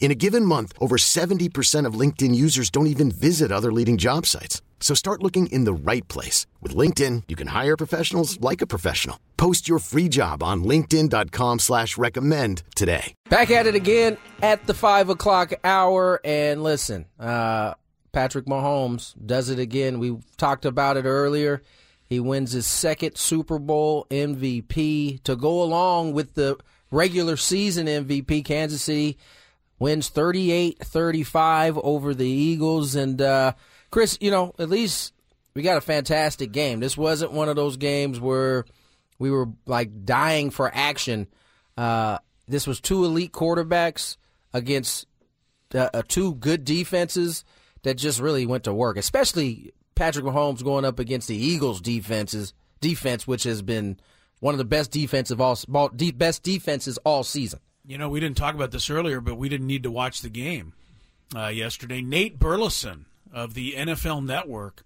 In a given month, over 70% of LinkedIn users don't even visit other leading job sites. So start looking in the right place. With LinkedIn, you can hire professionals like a professional. Post your free job on linkedin.com slash recommend today. Back at it again at the 5 o'clock hour. And listen, uh, Patrick Mahomes does it again. We talked about it earlier. He wins his second Super Bowl MVP to go along with the regular season MVP. Kansas City wins 38 35 over the Eagles. And, uh, Chris, you know, at least we got a fantastic game. This wasn't one of those games where we were like dying for action. Uh, this was two elite quarterbacks against uh, uh, two good defenses that just really went to work, especially Patrick Mahomes going up against the Eagles' defenses defense, which has been one of the best defensive all best defenses all season. You know, we didn't talk about this earlier, but we didn't need to watch the game uh, yesterday. Nate Burleson of the NFL Network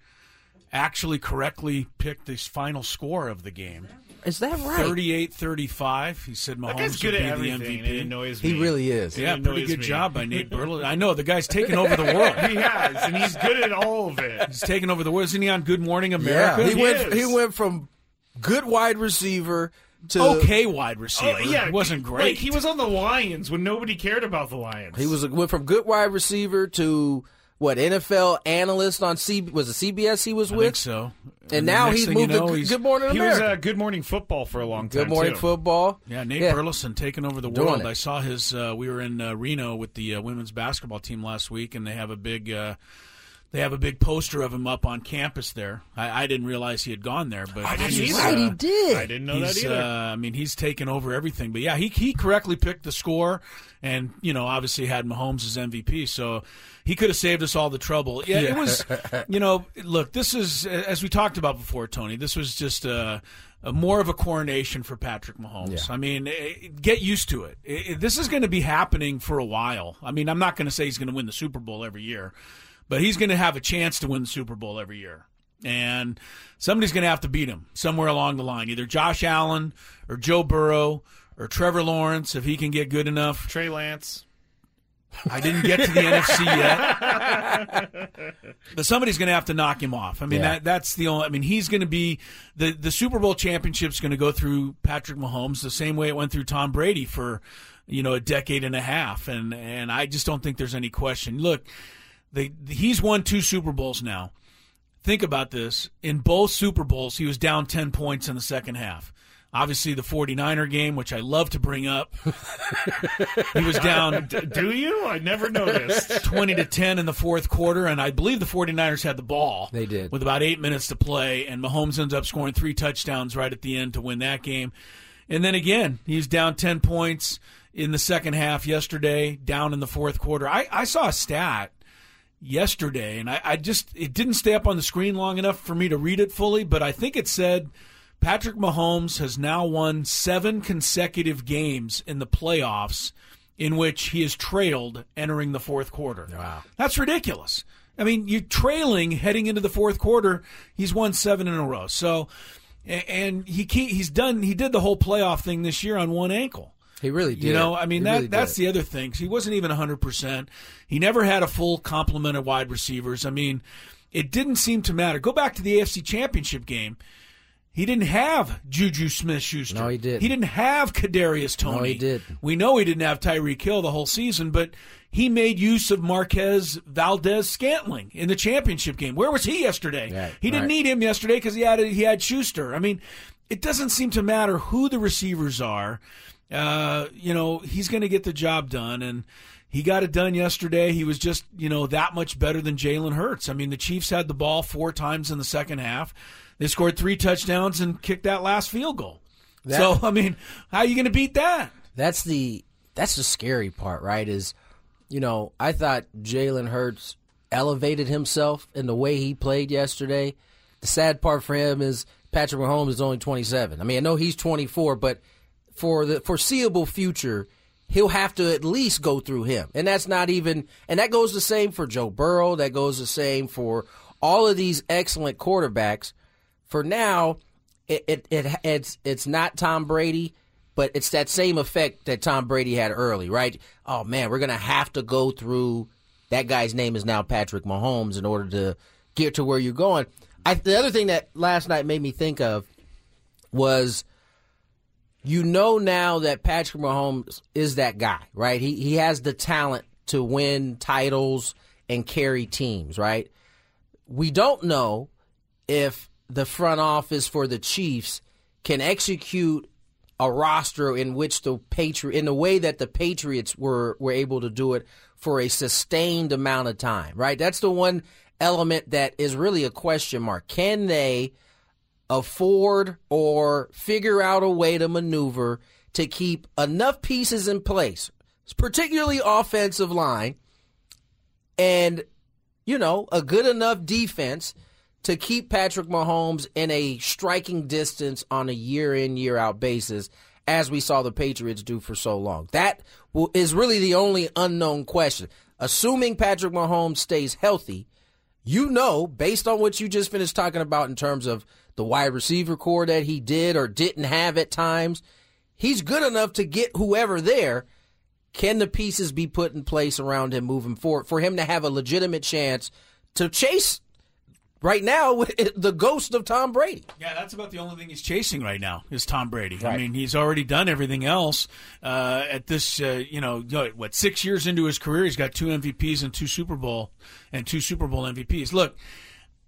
actually correctly picked the final score of the game. Is that right? 38-35. He said Mahomes guy's good would at be the. MVP. It annoys me. He really is. yeah, pretty good me. job by Nate Burleson. I know the guy's taking over the world. he has, and he's good at all of it. He's taking over the world. Isn't he on Good Morning Yeah, America? he He went. is. He went from good wide receiver to okay wide receiver. Oh, yeah, It wasn't great. Like he was on the Lions when nobody cared about the Lions. He was went from good wide receiver to what NFL analyst on C was it CBS he was I with, think so. and the now he's thing you moved know, to he's- Good Morning America. He was America. uh, Good Morning Football for a long time. good Morning too. Football. Yeah, Nate Yeah. Burleson taking over the Doing world. it. I saw his. Uh, we were in uh, Reno with the uh, women's basketball team last week, and they have a big. Uh, they have a big poster of him up on campus there. I, I didn't realize he had gone there, but I didn't he's, either. Right, he uh, did. I didn't know that he's, either. Uh, I mean, he's taken over everything. But yeah, he he correctly picked the score, and you know, obviously had Mahomes as MVP. So he could have saved us all the trouble. Yeah, it was. You know, look, this is as we talked about before, Tony. This was just a. a more of a coronation for Patrick Mahomes. I mean, eh, get used to it. Eh, This is going to be happening for a while. I mean, I'm not going to say he's going to win the Super Bowl every year, but he's going to have a chance to win the Super Bowl every year. And somebody's going to have to beat him somewhere along the line, either Josh Allen or Joe Burrow or Trevor Lawrence if he can get good enough. Trey Lance. I didn't get to the NFC yet, but somebody's going to have to knock him off. I mean, Yeah. that that's the only. I mean, he's going to be the the Super Bowl championship's going to go through Patrick Mahomes the same way it went through Tom Brady for you know a decade and a half, and and I just don't think there's any question. Look, they, he's won two Super Bowls now. Think about this. In both Super Bowls, he was down 10 points in the second half. Obviously, the 49er game, which I love to bring up, he was down D- do you? I never noticed. 20 to 10 in the fourth quarter, and I believe the 49ers had the ball. They did. With about eight minutes to play, and Mahomes ends up scoring three touchdowns right at the end to win that game. And then again, he's down 10 points in the second half yesterday, down in the fourth quarter. I, I saw a stat yesterday, and I, I just, it didn't stay up on the screen long enough for me to read it fully, but I think it said Patrick Mahomes has now won seven consecutive games in the playoffs in which he is trailed entering the fourth quarter. Wow. That's ridiculous. I mean, you're trailing heading into the fourth quarter. He's won seven in a row. So, and he he's done. He did the whole playoff thing this year on one ankle. He really did. You know, I mean He that really that's did. the other thing. He wasn't even 100%. He never had a full complement of wide receivers. I mean, it didn't seem to matter. Go back to the AFC Championship game. He didn't have Juju Smith-Schuster. No, he didn't. He didn't have Kadarius Toney. No, he didn't. We know he didn't have Tyreek Hill the whole season, but he made use of Marquez Valdes-Scantling in the championship game. Where was he yesterday? Right, he didn't right. need him yesterday because he had he had Schuster. I mean, it doesn't seem to matter who the receivers are. Uh, you know, he's going to get the job done, and he got it done yesterday. He was just, you know, that much better than Jalen Hurts. I mean, the Chiefs had the ball four times in the second half. They scored three touchdowns and kicked that last field goal. That- so, I mean, how are you going to beat that? That's the that's the scary part, right? Is you know I thought Jalen Hurts elevated himself in the way he played yesterday. The sad part for him is Patrick Mahomes is only 27. I mean, I know he's 24, but for the foreseeable future, he'll have to at least go through him, and that's not even. And that goes the same for Joe Burrow. That goes the same for all of these excellent quarterbacks. For now, it, it, it it's it's not Tom Brady, but it's that same effect that Tom Brady had early, right? Oh man, we're gonna have to go through. That guy's name is now Patrick Mahomes in order to get to where you're going. I, the other thing that last night made me think of was, you know, now that Patrick Mahomes is that guy, right? He he has the talent to win titles and carry teams, right? We don't know if the front office for the Chiefs can execute a roster in which the Patri- in the way that the Patriots were were able to do it for a sustained amount of time, right? That's the one element that is really a question mark. Can they afford or figure out a way to maneuver to keep enough pieces in place, particularly offensive line, and you know, a good enough defense to keep Patrick Mahomes in a striking distance on a year in, year out basis, as we saw the Patriots do for so long. That is really the only unknown question. Assuming Patrick Mahomes stays healthy, you know, based on what you just finished talking about in terms of the wide receiver corps that he did or didn't have at times, he's good enough to get whoever there. Can the pieces be put in place around him moving forward for him to have a legitimate chance to chase right now the ghost of Tom Brady? Yeah, that's about the only thing he's chasing right now is Tom Brady. I mean, he's already done everything else uh, at this. Uh, you know, what six years into his career, he's got two MVPs and two Super Bowl and two Super Bowl MVPs. Look.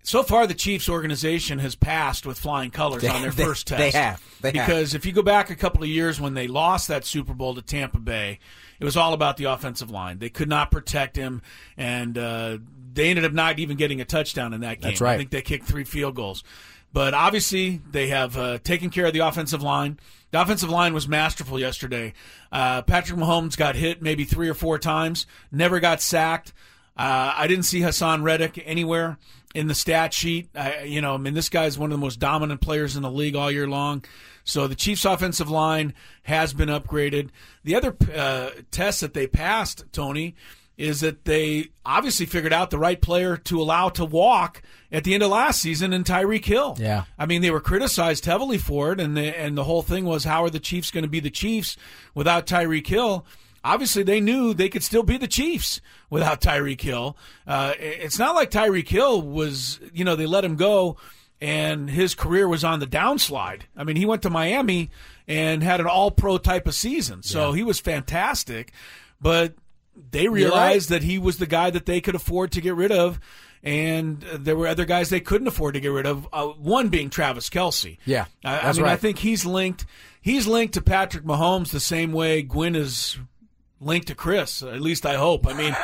So far, the Chiefs organization has passed with flying colors They- on their they- first test. they have. They have. because if you go back a couple of years when they lost that Super Bowl to Tampa Bay, it was all about the offensive line. They could not protect him, and uh, they ended up not even getting a touchdown in that game. That's right. I think they kicked three field goals. But obviously, they have uh, taken care of the offensive line. The offensive line was masterful yesterday. Uh, Patrick Mahomes got hit maybe three or four times, never got sacked. Uh, I didn't see Haason Reddick anywhere in the stat sheet. I, you know, I mean, this guy's one of the most dominant players in the league all year long. So the Chiefs' offensive line has been upgraded. The other uh, test that they passed, Tony, is that they obviously figured out the right player to allow to walk at the end of last season in Tyreek Hill. Yeah. I mean, they were criticized heavily for it, and the, and the whole thing was how are the Chiefs going to be the Chiefs without Tyreek Hill? Obviously, they knew they could still be the Chiefs without Tyreek Hill. Uh, it's not like Tyreek Hill was, you know, they let him go and his career was on the downslide. I mean, he went to Miami and had an all pro type of season. So he was fantastic, but they realized that he was the guy that they could afford to get rid of. And there were other guys they couldn't afford to get rid of. Uh, one being Travis Kelce. Yeah, I, I mean, I think he's linked. He's linked to Patrick Mahomes the same way Gwynn is linked to Chris. At least I hope. I mean,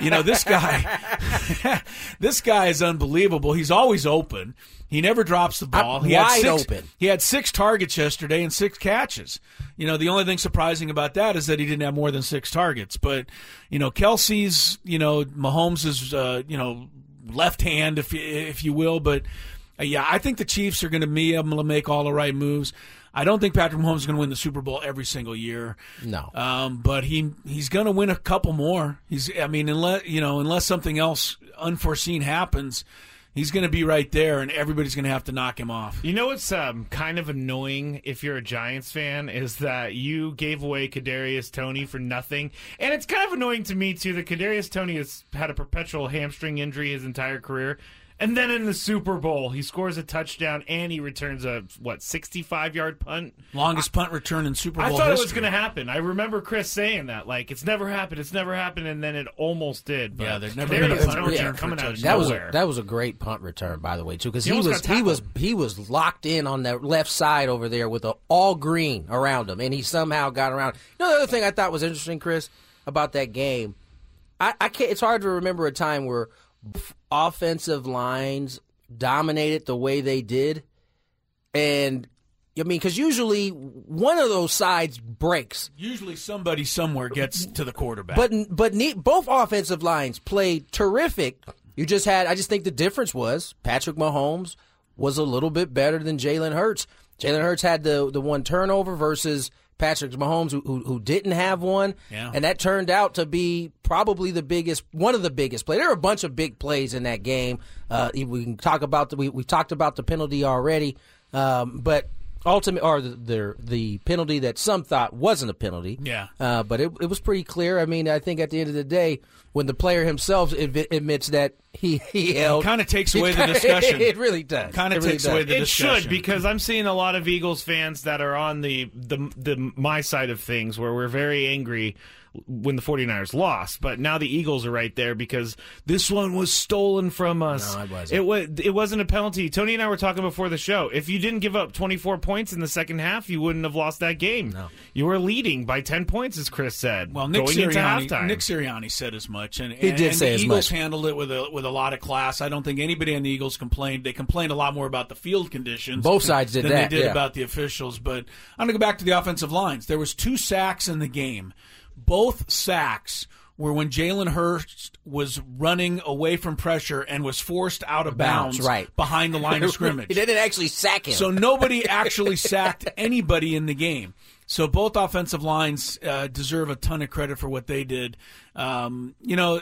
you know, this guy, this guy is unbelievable. He's always open. He never drops the ball. I'm he had wide six, open. He had six targets yesterday and six catches. You know, the only thing surprising about that is that he didn't have more than six targets. But you know, Kelce's, you know, Mahomes is, uh, you know, left hand, if you, if you will. But uh, yeah, I think the Chiefs are going to be able to make all the right moves. I don't think Patrick Mahomes is going to win the Super Bowl every single year. No. Um, but he he's going to win a couple more. He's I mean unless you know unless something else unforeseen happens, he's going to be right there, and everybody's going to have to knock him off. You know what's um, kind of annoying if you're a Giants fan is that you gave away Kadarius Toney for nothing, and it's kind of annoying to me too that Kadarius Toney has had a perpetual hamstring injury his entire career, And then in the Super Bowl, he scores a touchdown and he returns a what sixty-five yard punt. Longest punt return in Super Bowl. I Bowl thought it was going to happen. I remember Chris saying that, like it's never happened, it's never happened, and then it almost did. But Yeah, there's never there been a punt return for coming a out of touchdown. That was a, that was a great punt return, by the way, too, because He he, was he was he was locked in on that left side over there with a, all green around him, and he somehow got around. You know, the other thing I thought was interesting, Chris, about that game, I, I can't. It's hard to remember a time where f- offensive lines dominated the way they did, and I mean, because usually one of those sides breaks. Usually somebody somewhere gets to the quarterback. But but ne- both offensive lines played terrific. You just had I just think the difference was Patrick Mahomes was a little bit better than Jalen Hurts. Jalen Hurts had the the one turnover versus Patrick Mahomes who, who who didn't have one, Yeah. and that turned out to be probably the biggest one of the biggest plays. There were a bunch of big plays in that game. Uh, we can talk about the we we talked about the penalty already, um, but ultimate or the, the the penalty that some thought wasn't a penalty. Yeah. Uh, but it, it was pretty clear. I mean, I think at the end of the day, when the player himself admi- admits that he he held, kinda takes away the kinda- discussion. It really does. Kinda It really takes away the it discussion. It should because I'm seeing a lot of Eagles fans that are on the, the the my side of things where we're very angry when the 49ers lost, but now the Eagles are right there because this one was stolen from us. No, it wasn't. It was it wasn't a penalty. Tony and I were talking before the show. If you didn't give up 24 points in the second half, you wouldn't have lost that game. No. You were leading by 10 points as Chris said. Well, Nick going into Sirianni, halftime. Nick Sirianni said as much, and He and, did and say the as Eagles much. handled it with a with a lot of class. I don't think anybody on the Eagles complained. They complained a lot more about the field conditions. Both sides did than that, they did yeah. about the officials. But I'm going to go back to the offensive lines. There was two sacks in the game. Both sacks were when Jalen Hurts was running away from pressure and was forced out of Bounds, bounds, right. behind the line of scrimmage. He didn't actually sack him. So nobody actually sacked anybody in the game. So both offensive lines uh, deserve a ton of credit for what they did. Um, you know,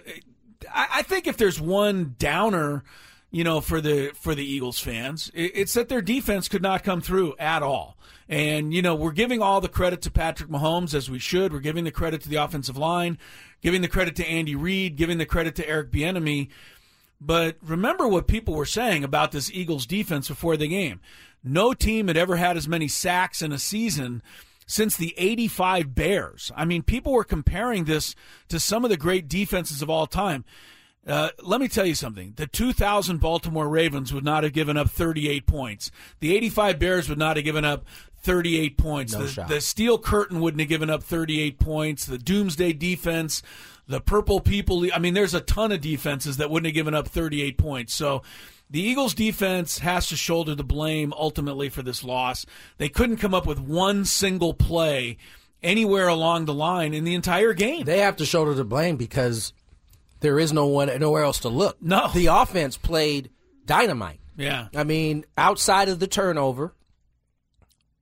I, I think if there's one downer, you know, for the for the Eagles fans, it, it's that their defense could not come through at all. And you know, we're giving all the credit to Patrick Mahomes as we should. We're giving the credit to the offensive line, giving the credit to Andy Reid, giving the credit to Eric Bieniemy. But remember what people were saying about this Eagles defense before the game. No team had ever had as many sacks in a season since the 85 Bears. I mean, people were comparing this to some of the great defenses of all time. Uh, let me tell you something. The 2000 Baltimore Ravens would not have given up 38 points. The 85 Bears would not have given up 38 points. No the, shot. the Steel Curtain wouldn't have given up 38 points. The Doomsday defense, the Purple People. I mean, there's a ton of defenses that wouldn't have given up 38 points. So the Eagles defense has to shoulder the blame ultimately for this loss. They couldn't come up with one single play anywhere along the line in the entire game. they have to shoulder the blame because there is no one nowhere else to look. No. the offense played dynamite. yeah. I mean, outside of the turnover,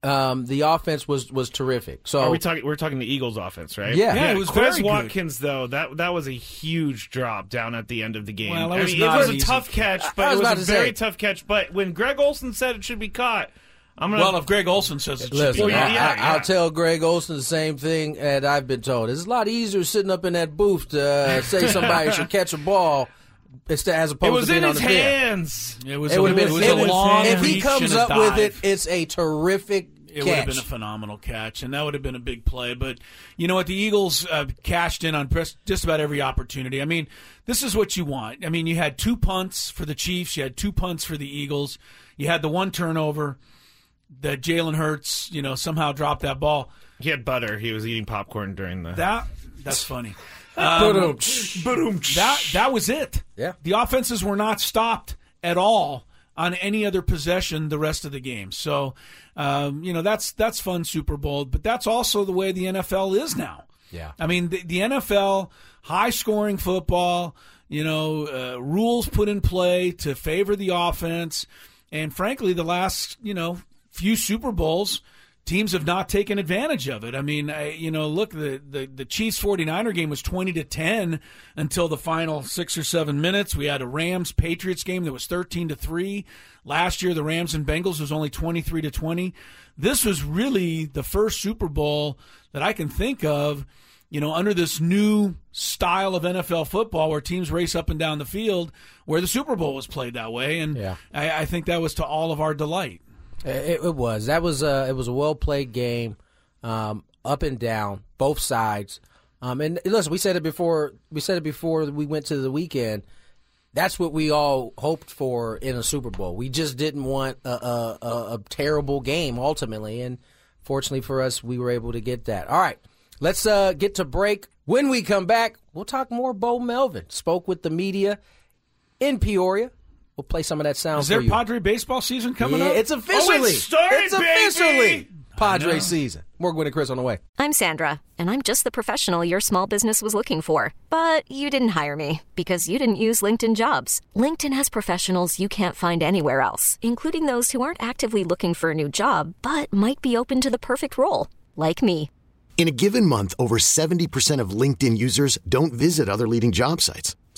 um, the offense was was terrific. So Are we talking? We're talking the Eagles offense, right? Yeah. Yeah, it was Chris very good. Watkins, though that that was a huge drop down at the end of the game. Well, it I was mean, it was a easy tough catch, I but was it about was to a very say. tough catch. But when Greg Olsen said it should be caught, I'm gonna. Well, if Greg Olsen says it should Listen, be. Well, I, yeah, I, yeah. I'll tell Greg Olsen the same thing that I've been told. It's a lot easier sitting up in that booth to uh, say somebody should catch a ball instead as it opposed was to being in on his the hands. It was, It would have been. it been was it a would- long if he comes and a up with it. It's a terrific catch. It catch. would have been a phenomenal catch, and that would have been a big play. But you know what? The Eagles uh, cashed in on pres- just about every opportunity. I mean, this is what you want. I mean, you had two punts for the Chiefs, you had two punts for the Eagles, you had the one turnover that Jalen Hurts, you know, somehow dropped that ball. He had butter. He was eating popcorn during the. That that's funny. Ba-dum. That that was it. Yeah. The offenses were not stopped at all on any other possession the rest of the game. So, um, you know, that's that's fun Super Bowl, but that's also the way the NFL is now. Yeah. I mean, the, the NFL, high scoring football, you know, uh, rules put in play to favor the offense. And frankly, the last, you know, few Super Bowls, teams have not taken advantage of it. I mean, I, you know, look, the, the, the Chiefs 49er game was 20 to 10 until the final six or seven minutes. We had a Rams Patriots game that was 13 to 3. Last year, the Rams and Bengals was only 23 to 20. This was really the first Super Bowl that I can think of you know, under this new style of NFL football where teams race up and down the field, where the Super Bowl was played that way, and Yeah. I, I think that was to all of our delight. It, it was. That was a. It was a well played game, um, up and down, both sides. Um, and listen, we said it before. We said it before we went to the weekend. That's what we all hoped for in a Super Bowl. We just didn't want a, a, a, a terrible game ultimately, and fortunately for us, we were able to get that. All right, let's uh, get to break. When we come back, we'll talk more. Bob Melvin spoke with the media in Peoria. We'll play some of that sound Is for there you. Padre baseball season coming Yeah, up? it's officially. Oh, it started, it's officially baby! Padre season. More Gwynn and Chris on the way. I'm Sandra, and I'm just the professional your small business was looking for. But you didn't hire me because you didn't use LinkedIn jobs. LinkedIn has professionals you can't find anywhere else, including those who aren't actively looking for a new job but might be open to the perfect role, like me. In a given month, over 70% of LinkedIn users don't visit other leading job sites.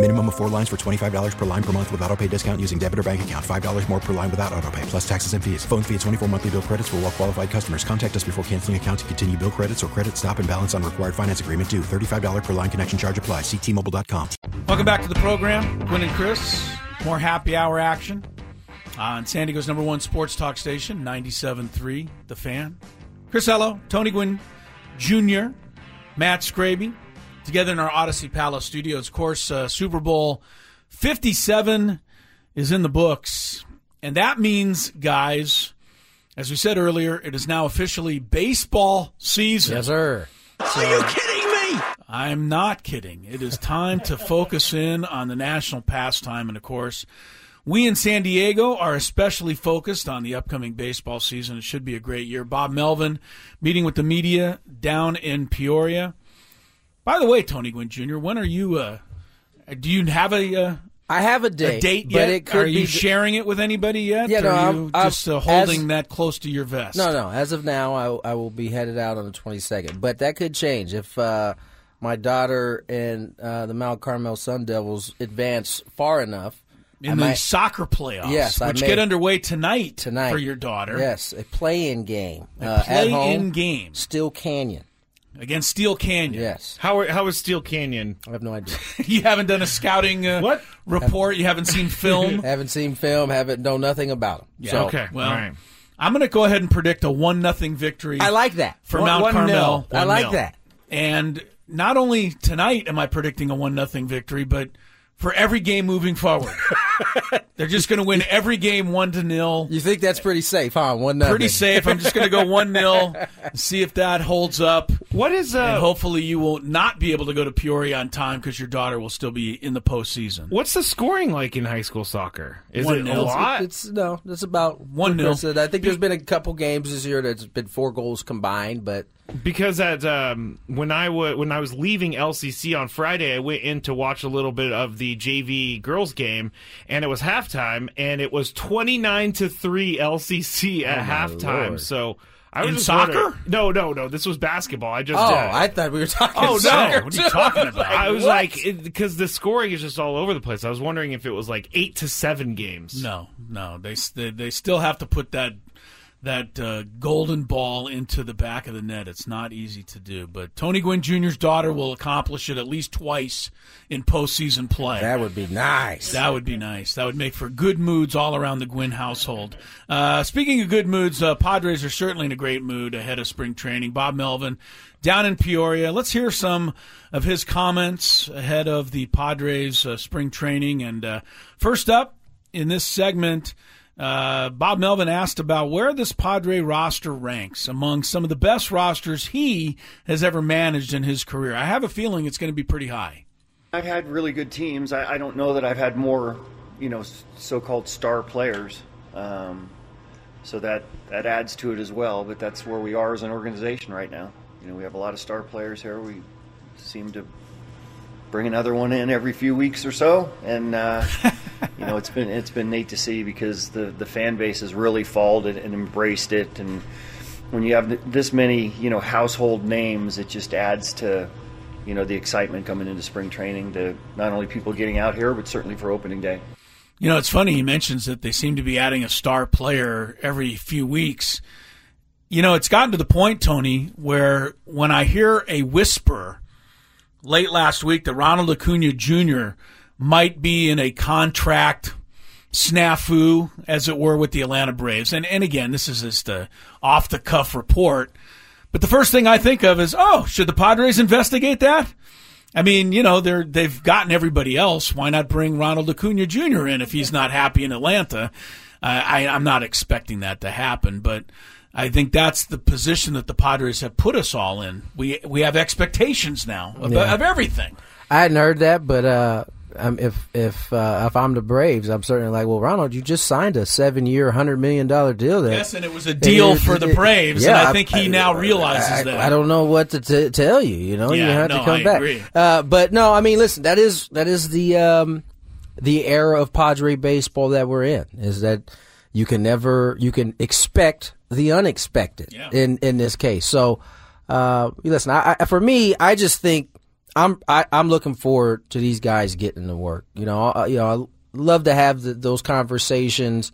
Minimum of four lines for $25 per line per month with auto pay discount using debit or bank account. $5 more per line without auto pay, plus taxes and fees. Phone fee at 24 monthly bill credits for all well qualified customers. Contact us before canceling account to continue bill credits or credit stop and balance on required finance agreement due. $35 per line connection charge apply. Ctmobile.com. Welcome back to the program. Gwynn and Chris. More happy hour action on San Diego's number one sports talk station, 97.3 The Fan. Chris Ello, Tony Gwynn Jr., Matt Scraby, together in our Audacy Palace studios. Of course, uh, Super Bowl 57 is in the books. And that means, guys, as we said earlier, it is now officially baseball season. Yes, sir. So, Are you kidding me? I'm not kidding. It is time to focus in on the national pastime. And of course, we in San Diego are especially focused on the upcoming baseball season. It should be a great year. Bob Melvin meeting with the media down in Peoria. By the way, Tony Gwynn Jr., when are you? Uh, do you have a, uh, I have a date. a date, date but yet? it could are you sharing it with anybody yet? Yeah, or no, are you I'm- just uh, holding as- that close to your vest? No, no. As of now, I, I will be headed out on the 22nd, but that could change if uh, my daughter and uh, the Mount Carmel Sun Devils advance far enough. In I the might- soccer playoffs, Yes, which may- get underway tonight, tonight for your daughter. Yes, a play-in game. A uh, at play-in home, game. Steele Canyon. Against Steele Canyon. Yes, How are, how is Steele Canyon? I have no idea. you haven't done a scouting uh, What? report. You haven't seen film. haven't seen film. Haven't know nothing about them. Yeah, so, okay, Well, all right. I'm going to go ahead and predict a one nothing victory. I like that for One- Mount one Carmel. nil. I like 1-0. that. And not only tonight am I predicting a one nothing victory, but for every game moving forward. They're just going to win every game one to nil. You think that's pretty safe, huh? One nothing. Pretty safe. I'm just going to go one 0 see if that holds up. What is And uh? hopefully you will not be able to go to Peoria on time because your daughter will still be in the postseason. What's the scoring like in high school soccer? Is One it a lot? It's no, it's about One nil. I I think there's been a couple games this year that's been four goals combined, but Because at um, when I wa when I was leaving LCC on Friday, I went in to watch a little bit of the JV girls game, and it was halftime, and it was twenty nine to three LCC at halftime. Lord. So I was In just soccer? wondering- No, no, no. This was basketball. I just oh, uh, I thought we were talking. Oh, no. soccer, What are you talking about? I was like, because the scoring is just all over the place. I was wondering if it was like eight to seven games. No, no, they they, they still have to put that that uh, golden ball into the back of the net. It's not easy to do, but Tony Gwynn Jr.'s daughter will accomplish it at least twice in postseason play. That would be nice. That would be nice. That would make for good moods all around the Gwynn household. Uh, speaking of good moods, uh, Padres are certainly in a great mood ahead of spring training. Bob Melvin down in Peoria. Let's hear some of his comments ahead of the Padres uh, spring training. And uh, first up in this segment, uh, Bob Melvin asked about where this Padre roster ranks among some of the best rosters he has ever managed in his career. I have a feeling it's going to be pretty high. I've had really good teams. I, I don't know that I've had more, you know, so-called star players. Um, so that that adds to it as well. But that's where we are as an organization right now. You know, we have a lot of star players here. We seem to bring another one in every few weeks or so, and uh, you know it's been it's been neat to see because the the fan base has really followed it and embraced it, and when you have this many you know household names, it just adds to you know the excitement coming into spring training to not only people getting out here, but certainly for opening day. You know, it's funny he mentions that they seem to be adding a star player every few weeks. You know, it's gotten to the point, Tony, where when I hear a whisper late last week that Ronald Acuna Jr. might be in a contract snafu, as it were, with the Atlanta Braves. And and again, this is just a off the cuff report. But the first thing I think of is, oh, should the Padres investigate that? I mean, you know, they're they've gotten everybody else. Why not bring Ronald Acuna Jr. in if he's not happy in Atlanta? Uh, I, I'm not expecting that to happen, but I think that's the position that the Padres have put us all in. We we have expectations now of, Yeah. of everything. I hadn't heard that, but uh, um, if if uh, if I'm the Braves, I'm certainly like, well, Ronald, you just signed a seven year, hundred million dollar deal. That Yes, and it was a deal for the Braves, and I think he now realizes I, that. I don't know what to t- tell you. You know, you Yeah, have no, to come I back. agree. Uh, but no, I mean, listen, that is that is the um, the era of Padre baseball that we're in. Is that you can never you can expect the unexpected in in this case. So, uh, listen, I, I, for me, I just think I'm I, I'm looking forward to these guys getting to work. You know, I, you know, I love to have the, those conversations.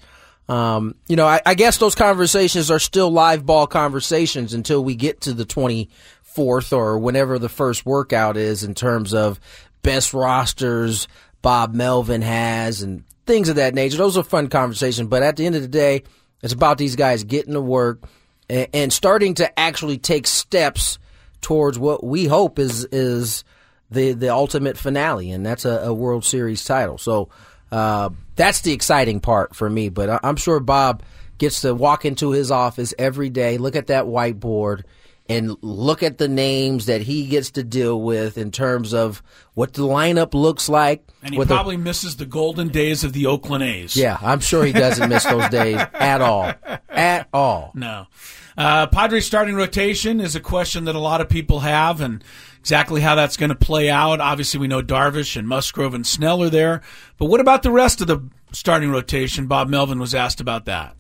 Um, you know, I, I guess those conversations are still live ball conversations until we get to the 24th or whenever the first workout is in terms of best rosters Bob Melvin has and things of that nature. Those are fun conversations, but at the end of the day, it's about these guys getting to work and, and starting to actually take steps towards what we hope is is the the ultimate finale, and that's a, a World Series title. So uh, that's the exciting part for me. But I, I'm sure Bob gets to walk into his office every day, look at that whiteboard, and look at the names that he gets to deal with in terms of what the lineup looks like. And he what the- probably misses the golden days of the Oakland A's. yeah, I'm sure he doesn't miss those days at all, at all. No. Uh, Padres starting rotation is a question that a lot of people have, and exactly how that's going to play out. Obviously, we know Darvish and Musgrove and Snell are there, but what about the rest of the starting rotation? Bob Melvin was asked about that.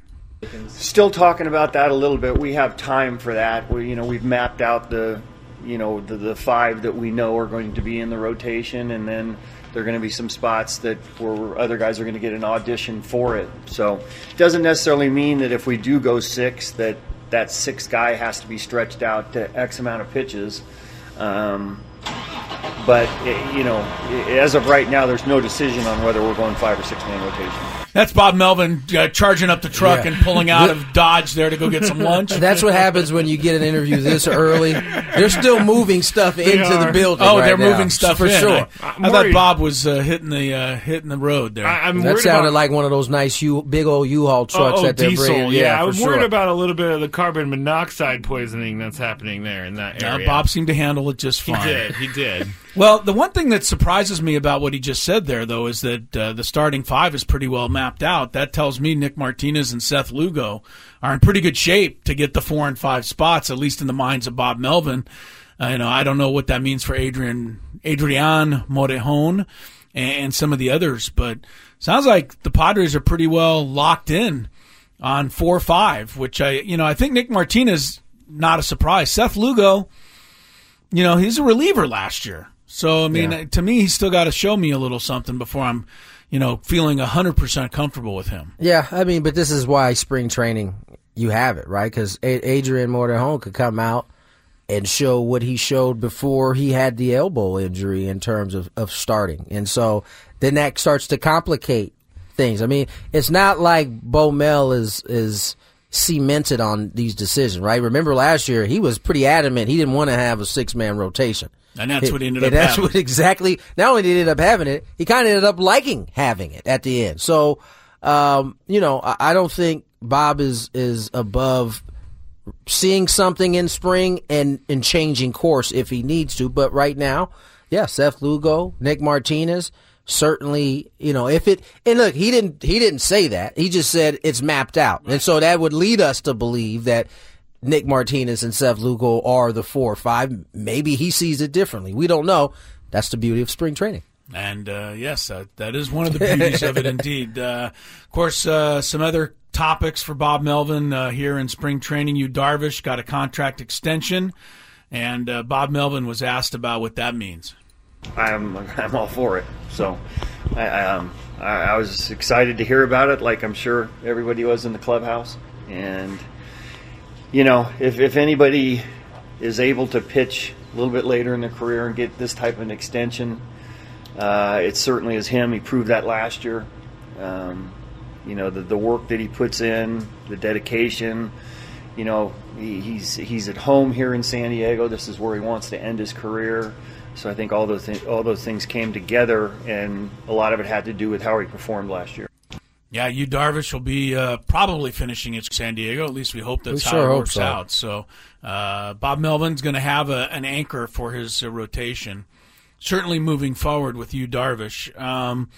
Still talking about that a little bit. We have time for that. We, you know, we've mapped out the, you know, the, the five that we know are going to be in the rotation, and then there are going to be some spots that where other guys are going to get an audition for it. So, it doesn't necessarily mean that if we do go six, that that sixth guy has to be stretched out to X amount of pitches. Um, but eh, you know, as of right now, there's no decision on whether we're going five or six man rotation. That's Bob Melvin uh, charging up the truck Yeah. and pulling out of Dodge there to go get some lunch. That's what happens when you get an interview this early. They're still moving stuff into the building. Oh, right they're now, moving stuff for in. sure. I, I thought Bob was uh, hitting the uh, hitting the road there. I, am that sounded about, like one of those nice U, big old U-Haul trucks oh, that they're diesel. bringing. Yeah, Yeah, I was for worried about a little bit of the carbon monoxide poisoning that's happening there in that Uh, area. Bob seemed to handle it just fine. he did. He did. Well, the one thing that surprises me about what he just said there, though, is that uh, the starting five is pretty well mapped out. That tells me Nick Martinez and Seth Lugo are in pretty good shape to get the four and five spots, at least in the minds of Bob Melvin. Uh, you know, I don't know what that means for Adrian Adrian Morejon and, some of the others, but sounds like the Padres are pretty well locked in on four five, which I you know I think Nick Martinez not a surprise. Seth Lugo you know, he's a reliever last year. So, I mean, Yeah. to me, he's still got to show me a little something before I'm, you know, feeling 100% comfortable with him. Yeah, I mean, but this is why spring training you have it right because Adrian Morejon could come out and show what he showed before he had the elbow injury in terms of, of starting, and so then that starts to complicate things. I mean, it's not like Bo Mel is is cemented on these decisions, right? Remember last year he was pretty adamant he didn't want to have a six man rotation. And that's what he ended up that's having. what exactly not only did he end up having it, he kind of ended up liking having it at the end. So um, you know, I, I don't think Bob is is above seeing something in spring and and changing course if he needs to. But right now, yeah, Seth Lugo, Nick Martinez, certainly, you know, if it and look, he didn't he didn't say that. He just said it's mapped out. And so that would lead us to believe that Nick Martinez and Seth Lugo are the four or five. Maybe he sees it differently. We don't know. That's the beauty of spring training. And uh, yes, uh, that is one of the beauties of it, indeed. Uh, of course, uh, some other topics for Bob Melvin uh, here in spring training. Yu Darvish got a contract extension, and uh, Bob Melvin was asked about what that means. I'm I'm all for it. So I I, um, I I was excited to hear about it, like I'm sure everybody was in the clubhouse. And you know, if if anybody is able to pitch a little bit later in their career and get this type of an extension, uh, it certainly is him. He proved that last year. Um, you know, the the work that he puts in, the dedication. You know, he, he's he's at home here in San Diego. This is where he wants to end his career. So I think all those th- all those things came together, and a lot of it had to do with how he performed last year. Yeah, Yu Darvish will be uh, probably finishing at San Diego. At least we hope that's We how sure it works so. out. So uh, Bob Melvin's going to have a, an anchor for his uh, rotation. Certainly moving forward with Yu Darvish. Um,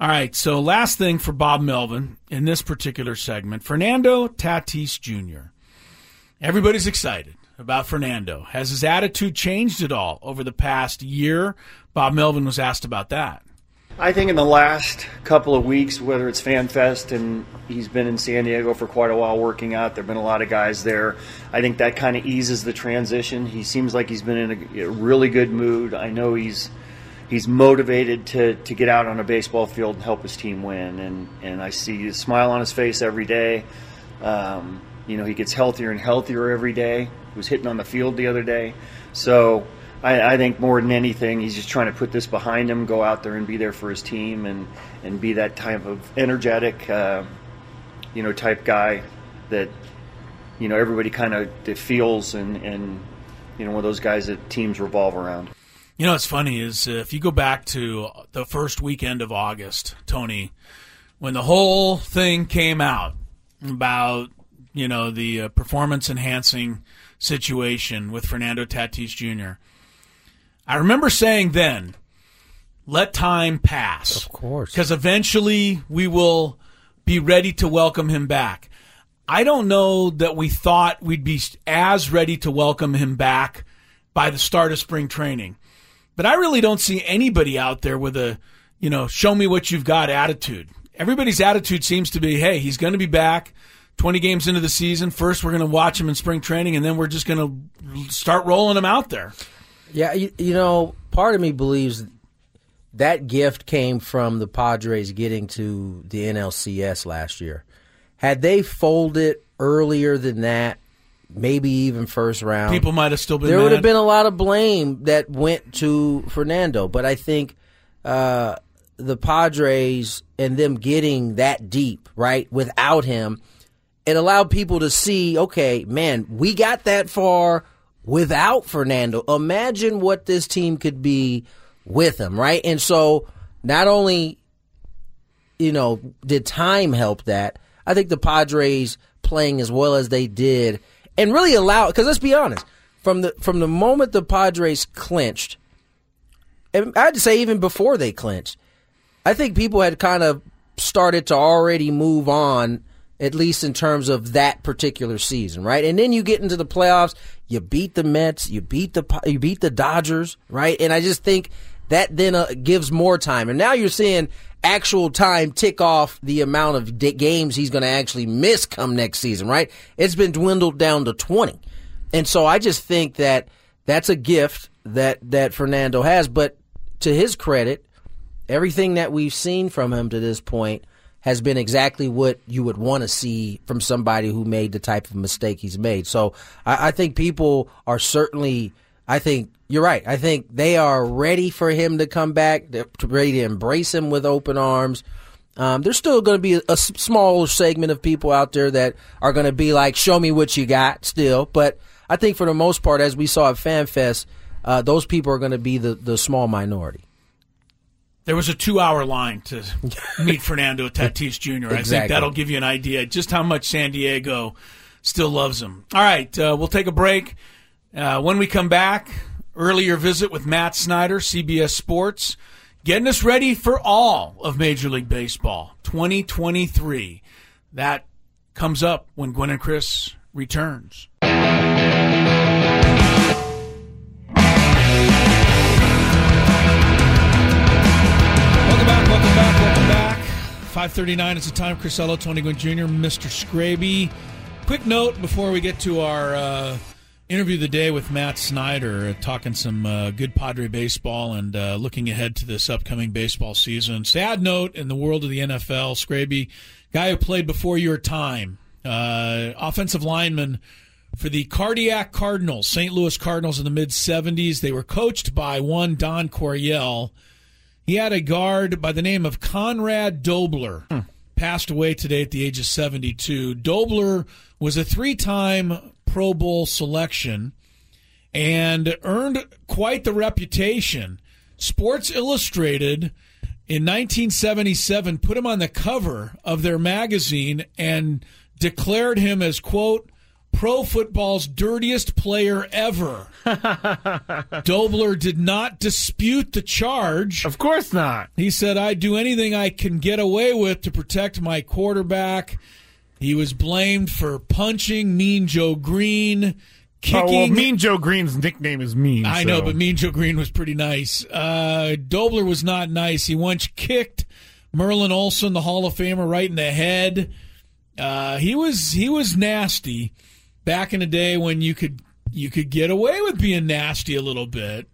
all right, so last thing for Bob Melvin in this particular segment, Fernando Tatis Jr. Everybody's excited about Fernando. Has his attitude changed at all over the past year? Bob Melvin was asked about that. I think in the last couple of weeks, whether it's FanFest and he's been in San Diego for quite a while working out, there have been a lot of guys there. I think that kind of eases the transition. He seems like he's been in a, really good mood. I know he's he's motivated to, to get out on a baseball field and help his team win, and, and I see a smile on his face every day. Um, you know, he gets healthier and healthier every day. He was hitting on the field the other day. So I, I think more than anything, he's just trying to put this behind him, go out there and be there for his team, and, and be that type of energetic, uh, you know, type guy that you know everybody kind of feels, and, and you know, one of those guys that teams revolve around. You know what's funny is if you go back to the first weekend of August, Tony, when the whole thing came out about you know the uh, performance enhancing situation with Fernando Tatis Jr. I remember saying then, let time pass. Of course. Because eventually we will be ready to welcome him back. I don't know that we thought we'd be as ready to welcome him back by the start of spring training. But I really don't see anybody out there with a, you know, show me what you've got attitude. Everybody's attitude seems to be, hey, he's going to be back 20 games into the season. First, we're going to watch him in spring training, and then we're just going to start rolling him out there. Yeah, you, you know, part of me believes that gift came from the Padres getting to the NLCS last year. Had they folded earlier than that, maybe even first round, People might have still been there would have been a lot of blame that went to Fernando. But I think uh, the Padres and them getting that deep, right, without him, it allowed people to see, okay, man, we got that far without Fernando. Imagine what this team could be with him, right? And so not only, you know, did time help that, I think the Padres playing as well as they did and really allow because let's be honest, from the from the moment the Padres clinched, and I had to say even before they clinched, I think people had kind of started to already move on, at least in terms of that particular season, right? And then you get into the playoffs, you beat the Mets, you beat the you beat the Dodgers, right? And I just think that then uh, gives more time. And now you're seeing actual time tick off the amount of games he's going to actually miss come next season, right? It's been dwindled down to 20. And so I just think that that's a gift that that Fernando has, but to his credit, everything that we've seen from him to this point has been exactly what you would want to see from somebody who made the type of mistake he's made. So I, I think people are certainly, I think you're right. I think they are ready for him to come back. They're ready to embrace him with open arms. Um, there's still going to be a, a small segment of people out there that are going to be like, "Show me what you got." Still, but I think for the most part, as we saw at FanFest, uh, those people are going to be the the small minority. There was a two-hour line to meet Fernando Tatis Jr. Exactly. I think that'll give you an idea just how much San Diego still loves him. All right, uh, we'll take a break. Uh, when we come back, earlier visit with Matt Snyder, CBS Sports, getting us ready for all of Major League Baseball 2023. That comes up when Gwynn and Chris returns. Back, welcome back, welcome back. 539 is the time. Chris Ello, Tony Gwynn Jr., Mr. Scraby. Quick note before we get to our uh, interview of the day with Matt Snyder, uh, talking some uh, good Padre baseball and uh, looking ahead to this upcoming baseball season. Sad note in the world of the NFL, Scraby, guy who played before your time, uh, offensive lineman for the Cardiac Cardinals, St. Louis Cardinals in the mid 70s. They were coached by one Don Coryell. He had a guard by the name of Conrad Dobler. Hmm. Passed away today at the age of 72. Dobler was a three time Pro Bowl selection and earned quite the reputation. Sports Illustrated in 1977 put him on the cover of their magazine and declared him as, quote, pro football's dirtiest player ever. Dobler did not dispute the charge. Of course not. He said, I'd do anything I can get away with to protect my quarterback. He was blamed for punching Mean Joe Greene, kicking. Oh, well, mean Joe Greene's nickname is Mean. I so- know, but Mean Joe Greene was pretty nice. Uh, Dobler was not nice. He once kicked Merlin Olsen, the Hall of Famer, right in the head. Uh, he was he was nasty back in the day when you could you could get away with being nasty a little bit.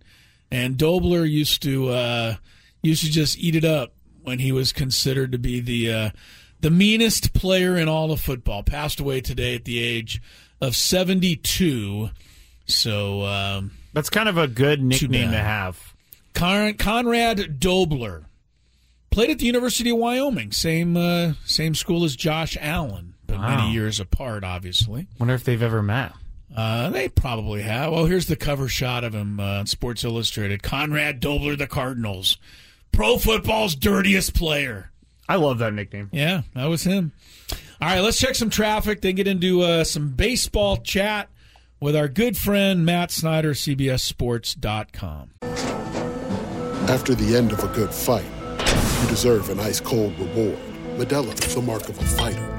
And Dobler used to uh, used to just eat it up when he was considered to be the uh, the meanest player in all of football. Passed away today at the age of seventy two. So um, That's kind of a good nickname to have. Con- Conrad Dobler played at the University of Wyoming, same uh, same school as Josh Allen, Wow. many years apart, obviously. Wonder if they've ever met. Uh, they probably have. Well, here's the cover shot of him uh, on Sports Illustrated. Conrad Dobler, the Cardinals, pro football's dirtiest player. I love that nickname. Yeah, that was him. All right, let's check some traffic, then get into uh, some baseball chat with our good friend Matt Snyder, CBSSports.com. After the end of a good fight, you deserve an ice cold reward. Modelo is the mark of a fighter.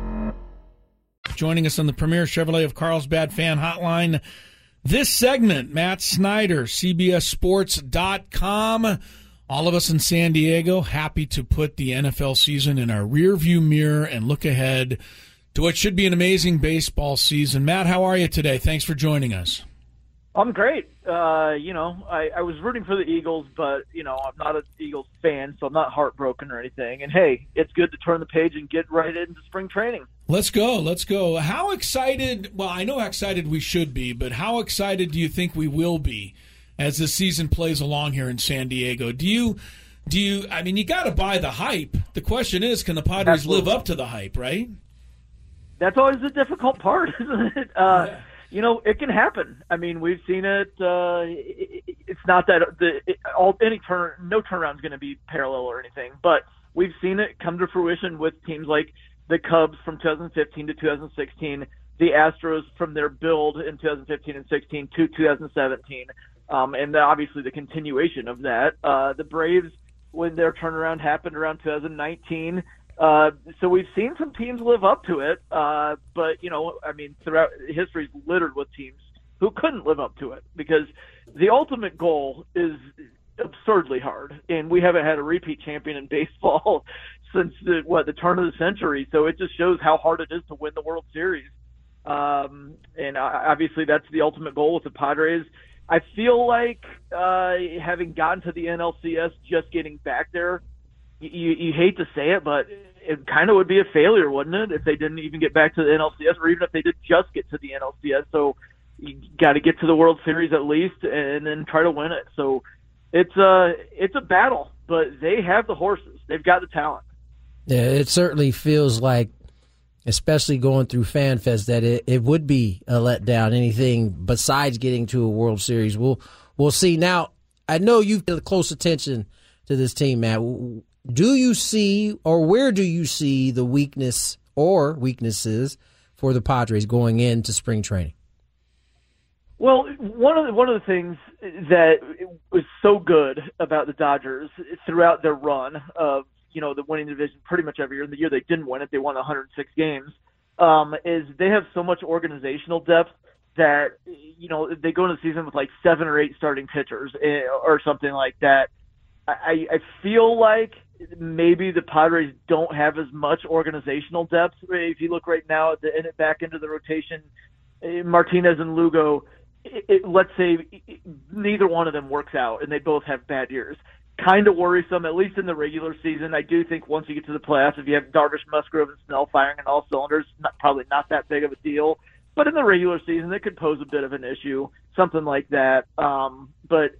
Joining us on the premier Chevrolet of Carlsbad fan hotline. This segment, Matt Snyder, CBSSports.com. All of us in San Diego happy to put the NFL season in our rearview mirror and look ahead to what should be an amazing baseball season. Matt, how are you today? Thanks for joining us. I'm great. Uh, you know, I, I was rooting for the Eagles, but you know, I'm not an Eagles fan, so I'm not heartbroken or anything. And hey, it's good to turn the page and get right into spring training. Let's go. Let's go. How excited? Well, I know how excited we should be, but how excited do you think we will be as the season plays along here in San Diego? Do you? Do you? I mean, you got to buy the hype. The question is, can the Padres Absolutely. live up to the hype? Right? That's always the difficult part, isn't it? Uh, you know, it can happen. I mean, we've seen it. Uh, it it's not that the it, all any turn no turnaround is going to be parallel or anything, but we've seen it come to fruition with teams like the Cubs from 2015 to 2016, the Astros from their build in 2015 and 16 to 2017, um, and obviously the continuation of that. Uh, the Braves when their turnaround happened around 2019. Uh, so we've seen some teams live up to it, uh, but you know, I mean, throughout history is littered with teams who couldn't live up to it because the ultimate goal is absurdly hard, and we haven't had a repeat champion in baseball since the what the turn of the century. So it just shows how hard it is to win the World Series. Um, and obviously, that's the ultimate goal with the Padres. I feel like uh, having gotten to the NLCS, just getting back there, you, you hate to say it, but it kind of would be a failure, wouldn't it, if they didn't even get back to the NLCS, or even if they did just get to the NLCS. So you got to get to the World Series at least, and then try to win it. So it's a it's a battle, but they have the horses. They've got the talent. Yeah, it certainly feels like, especially going through FanFest, that it, it would be a letdown. Anything besides getting to a World Series, we'll we'll see. Now, I know you've paid close attention to this team, Matt. Do you see, or where do you see the weakness or weaknesses for the Padres going into spring training? Well, one of the, one of the things that was so good about the Dodgers throughout their run of you know the winning division pretty much every year. And the year they didn't win it, they won 106 games. Um, is they have so much organizational depth that you know they go into the season with like seven or eight starting pitchers eh, or something like that. I, I feel like maybe the Padres don't have as much organizational depth. If you look right now at the in it back into the rotation, eh, Martinez and Lugo. It, it, let's say neither one of them works out, and they both have bad years. Kind of worrisome, at least in the regular season. I do think once you get to the playoffs, if you have Darvish, Musgrove, and Snell firing on all cylinders, not, probably not that big of a deal. But in the regular season, it could pose a bit of an issue, something like that. Um, but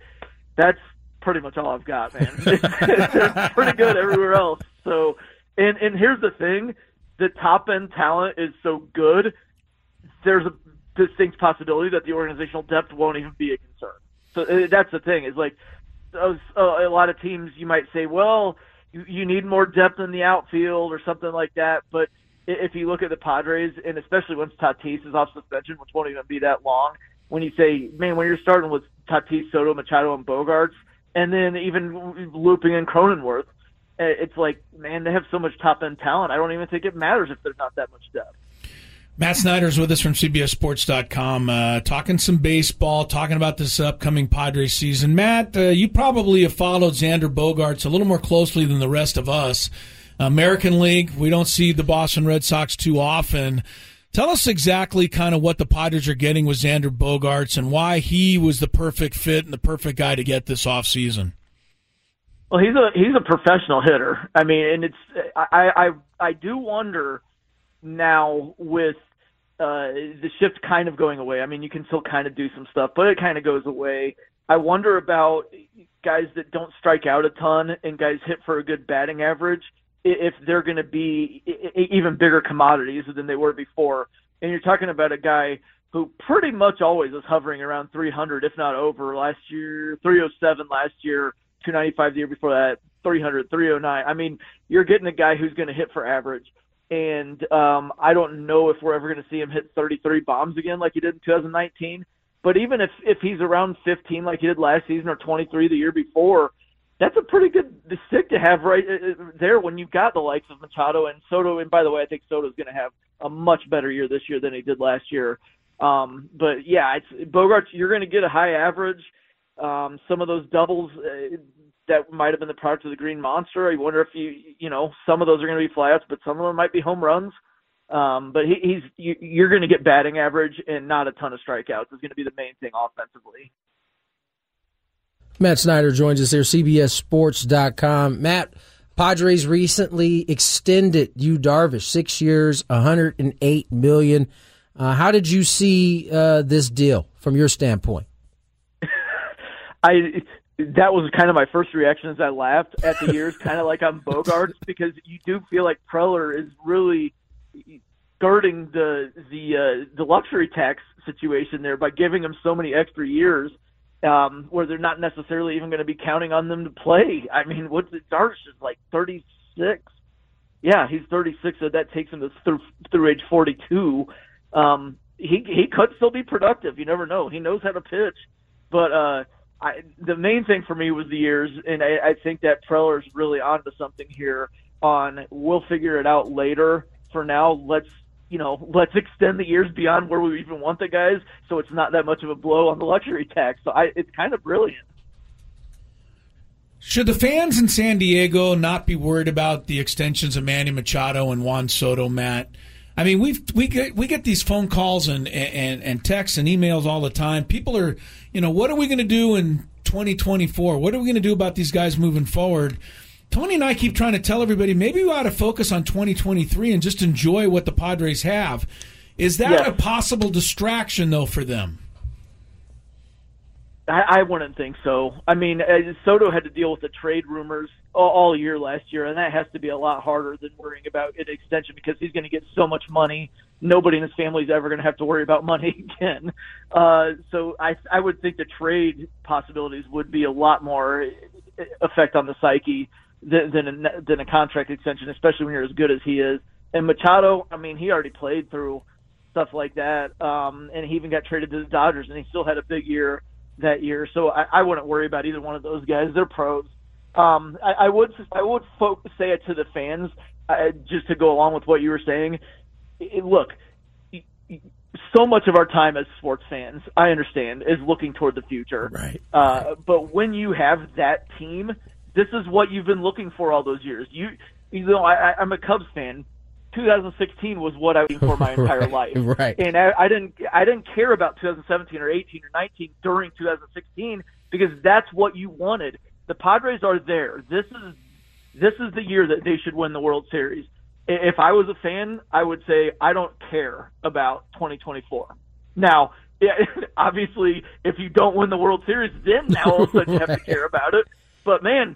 that's pretty much all I've got, man. They're pretty good everywhere else. So, and and here's the thing: the top end talent is so good. There's a distinct possibility that the organizational depth won't even be a concern. So uh, that's the thing. Is like uh, a lot of teams you might say, well, you, you need more depth in the outfield or something like that. But if you look at the Padres, and especially once Tatis is off suspension, which won't even be that long, when you say, man, when you're starting with Tatis, Soto, Machado, and Bogaerts, and then even looping in Cronenworth, it's like, man, they have so much top end talent. I don't even think it matters if there's not that much depth. Matt Snyder's with us from CBSSports.com, uh, talking some baseball, talking about this upcoming Padres season. Matt, uh, you probably have followed Xander Bogaerts a little more closely than the rest of us. American League, we don't see the Boston Red Sox too often. Tell us exactly kind of what the Padres are getting with Xander Bogaerts and why he was the perfect fit and the perfect guy to get this off season. Well, he's a he's a professional hitter. I mean, and it's I I I do wonder now with uh, the shift kind of going away. I mean, you can still kind of do some stuff, but it kind of goes away. I wonder about guys that don't strike out a ton and guys hit for a good batting average if they're going to be even bigger commodities than they were before. And you're talking about a guy who pretty much always is hovering around 300, if not over. Last year, 307 last year, 295 the year before that, 300, 309. I mean, you're getting a guy who's going to hit for average and um, I don't know if we're ever going to see him hit 33 bombs again like he did in 2019. But even if if he's around 15 like he did last season or 23 the year before, that's a pretty good stick to have right uh, uh, there when you've got the likes of Machado and Soto. And by the way, I think Soto's going to have a much better year this year than he did last year. Um, but yeah, it's Bogaerts. You're going to get a high average. Um, some of those doubles, uh, that might have been the product of the Green Monster. I wonder if you, you know, some of those are going to be flyouts, but some of them might be home runs. Um, but he, he's you, you're going to get batting average and not a ton of strikeouts. Is going to be the main thing offensively. Matt Snyder joins us here, CBSSports.com. Matt, Padres recently extended Yu Darvish six years, 108 million. Uh, how did you see uh, this deal from your standpoint? I that was kind of my first reaction as I laughed at the years, kind of like I'm Bogaerts, because you do feel like Preller is really skirting the the uh, the luxury tax situation there by giving them so many extra years um, where they're not necessarily even going to be counting on them to play. I mean, what's Darvish is like 36. Yeah, he's 36, so that takes him to through, through age 42. Um, he he could still be productive. You never know. He knows how to pitch, but uh, I, the main thing for me was the years, and I, I think that Preller's really onto something here. On we'll figure it out later. For now, let's you know, let's extend the years beyond where we even want the guys, so it's not that much of a blow on the luxury tax. So I, it's kind of brilliant. Should the fans in San Diego not be worried about the extensions of Manny Machado and Juan Soto, Matt? I mean, we we get we get these phone calls and and and texts and emails all the time. People are, you know, what are we going to do in 2024? What are we going to do about these guys moving forward? Tony and I keep trying to tell everybody maybe we ought to focus on 2023 and just enjoy what the Padres have. Is that Yeah. a possible distraction though for them? I, I wouldn't think so. I mean, uh, Soto had to deal with the trade rumors all, all year last year, and that has to be a lot harder than worrying about an extension because he's going to get so much money. Nobody in his family is ever going to have to worry about money again. Uh, so I, I would think the trade possibilities would be a lot more uh, effect on the psyche than than a, than a contract extension, especially when you're as good as he is. And Machado, I mean, he already played through stuff like that, um, and he even got traded to the Dodgers, and he still had a big year that year. So I, I wouldn't worry about either one of those guys. They're pros. Um, I, I would I would fo- say it to the fans uh, just to go along with what you were saying. It, look, so much of our time as sports fans, I understand, is looking toward the future. Right. Uh, but when you have that team, this is what you've been looking for all those years. You, you know, I, I'm a Cubs fan. 2016 was what I was looking for my entire Right, life. right. And I, I didn't, I didn't care about 2017 or 18 or 19 during 2016 because that's what you wanted. The Padres are there. This is, this is the year that they should win the World Series. If I was a fan, I would say I don't care about 2024. Now, yeah, obviously, if you don't win the World Series, then now all of a sudden you have to care about it. But man,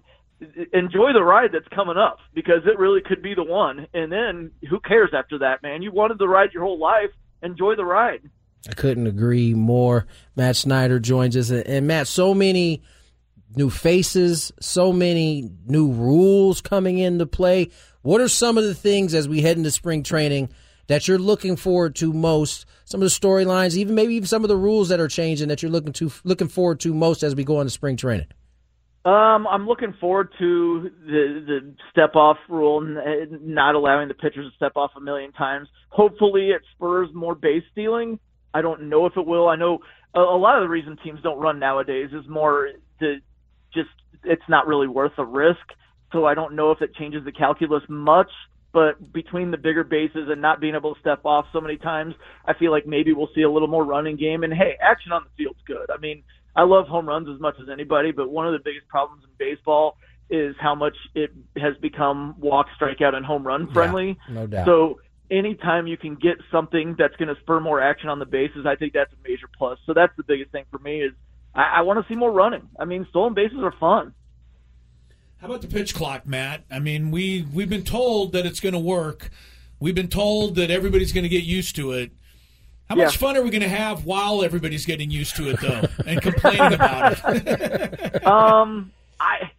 enjoy the ride that's coming up because it really could be the one. And then who cares after that, man? You wanted the ride your whole life. Enjoy the ride. I couldn't agree more. Matt Snyder joins us, and Matt, so many new faces, so many new rules coming into play. What are some of the things as we head into spring training that you're looking forward to most? Some of the storylines, even maybe even some of the rules that are changing that you're looking to looking forward to most as we go into spring training. Um, I'm looking forward to the the step off rule, not allowing the pitchers to step off a million times. Hopefully, it spurs more base stealing. I don't know if it will. I know a, a lot of the reason teams don't run nowadays is more the just it's not really worth the risk. So I don't know if it changes the calculus much. But between the bigger bases and not being able to step off so many times, I feel like maybe we'll see a little more running game. And hey, action on the field's good. I mean, I love home runs as much as anybody, but one of the biggest problems in baseball is how much it has become walk, strikeout, and home run friendly. no doubt. So anytime you can get something that's going to spur more action on the bases, I think that's a major plus. So that's the biggest thing for me is I, I want to see more running. I mean, stolen bases are fun. How about the pitch clock, Matt? I mean, we we've been told that it's going to work. We've been told that everybody's going to get used to it. How much Yeah. fun are we going to have while everybody's getting used to it, though, and complaining about it? um, I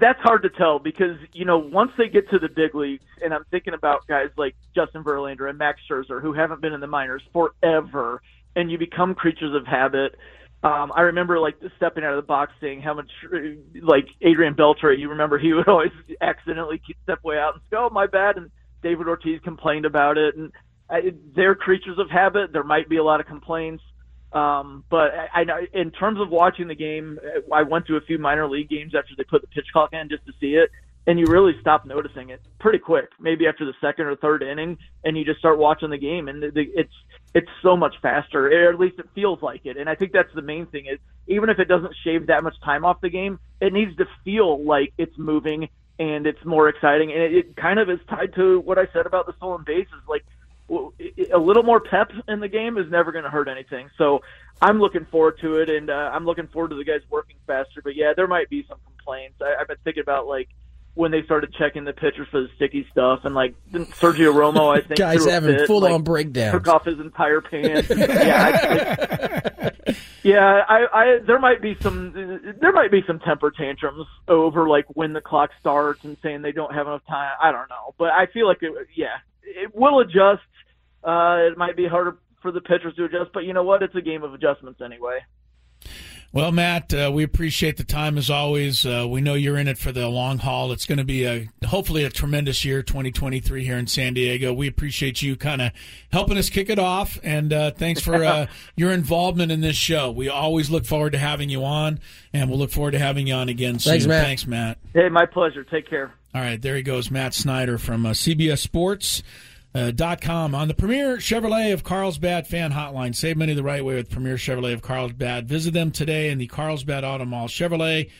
that's hard to tell because you know once they get to the big leagues, and I'm thinking about guys like Justin Verlander and Max Scherzer who haven't been in the minors forever, and you become creatures of habit. Um, I remember like stepping out of the box, saying how much like Adrian Beltre. You remember he would always accidentally step way out and say, "Oh, my bad," and David Ortiz complained about it, and I, they're creatures of habit. There might be a lot of complaints. Um, but I, I know in terms of watching the game, I went to a few minor league games after they put the pitch clock in just to see it, and you really stop noticing it pretty quick. Maybe after the second or third inning, and you just start watching the game, and it's it's so much faster, or at least it feels like it. And I think that's the main thing is even if it doesn't shave that much time off the game, it needs to feel like it's moving and it's more exciting. And it, it kind of is tied to what I said about the stolen bases, like a little more pep in the game is never going to hurt anything. So I'm looking forward to it, and uh, I'm looking forward to the guys working faster. But yeah, there might be some complaints. I, I've been thinking about like when they started checking the pitchers for the sticky stuff, and like Sergio Romo, I think guys having full like, on breakdowns. took off his entire pants. yeah, I, I, yeah. I, I there might be some there might be some temper tantrums over like when the clock starts and saying they don't have enough time. I don't know, but I feel like it, yeah, it will adjust. Uh, it might be harder for the pitchers to adjust, but you know what? It's a game of adjustments anyway. Well, Matt, uh, we appreciate the time as always. Uh, we know you're in it for the long haul. It's going to be a hopefully a tremendous year, 2023 here in San Diego. We appreciate you kind of helping us kick it off, and uh, thanks for uh, your involvement in this show. We always look forward to having you on, and we'll look forward to having you on again soon. Thanks, Matt. Thanks, Matt. Hey, my pleasure. Take care. All right, there he goes, Matt Snyder from uh, CBS Sports. Uh, dot com on the Premier Chevrolet of Carlsbad fan hotline. Save money the right way with Premier Chevrolet of Carlsbad. Visit them today in the Carlsbad Auto Mall. Chevrolet,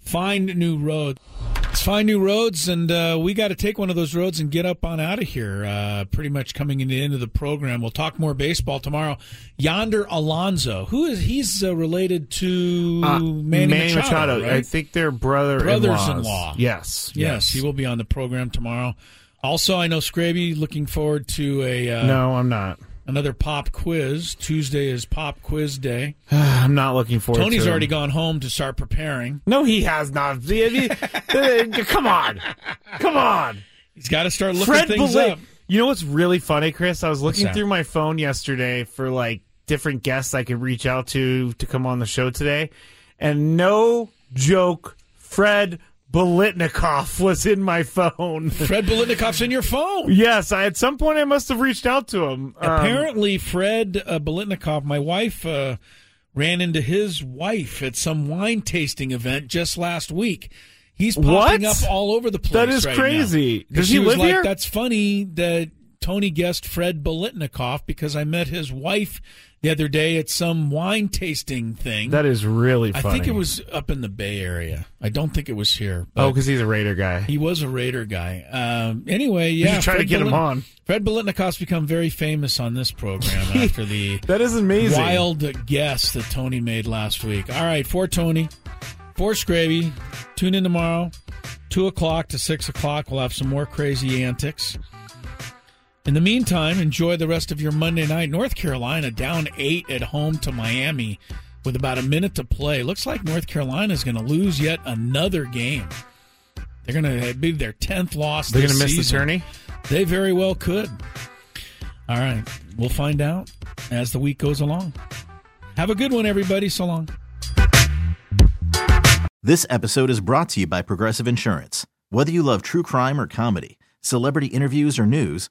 find new roads. Let's find new roads, and uh, we got to take one of those roads and get up on out of here. Uh, pretty much coming in the end of the program. We'll talk more baseball tomorrow. Yonder Alonso, who is he's uh, related to Uh, Manny, Manny Machado? Machado. right? I think they're brother brothers-in-law. Yes, Yes, he will be on the program tomorrow. Also, I know Scraby looking forward to a uh, No, I'm not. another pop quiz. Tuesday is pop quiz day. I'm not looking forward. To it. Tony's to already him. gone home to start preparing. No, he has not. Come on, come on. He's got to start looking Fred things up. You know what's really funny, Chris? I was looking through my phone yesterday for like different guests I could reach out to to come on the show today, and no joke, Fred Biletnikoff was in my phone. Fred Biletnikoff's in your phone. yes, I, at some point I must have reached out to him. Um, Apparently, Fred uh, Biletnikoff, my wife, uh, ran into his wife at some wine tasting event just last week. He's popping What? up all over the place. That is right crazy. now. Does he was live like, here? That's funny that Tony guessed Fred Biletnikoff because I met his wife the other day at some wine tasting thing. that is really funny. I think it was up in the Bay Area. I don't think it was here. oh, because he's a Raider guy. he was a Raider guy. Um, anyway, You yeah. should try to Fred get him on. Fred Biletnikoff's become very famous on this program after the That is amazing. wild guess that Tony made last week. All right, for Tony, for Scraby, tune in tomorrow, 2 o'clock to 6 o'clock. We'll have some more crazy antics. In the meantime, enjoy the rest of your Monday night. North Carolina down 8 at home to Miami with about a minute to play. Looks like North Carolina is going to lose yet another game. They're going to be their 10th loss They're going to miss the season. tourney. They very well could. All right. We'll find out as the week goes along. Have a good one, everybody. So long. This episode is brought to you by Progressive Insurance. Whether you love true crime or comedy, celebrity interviews or news,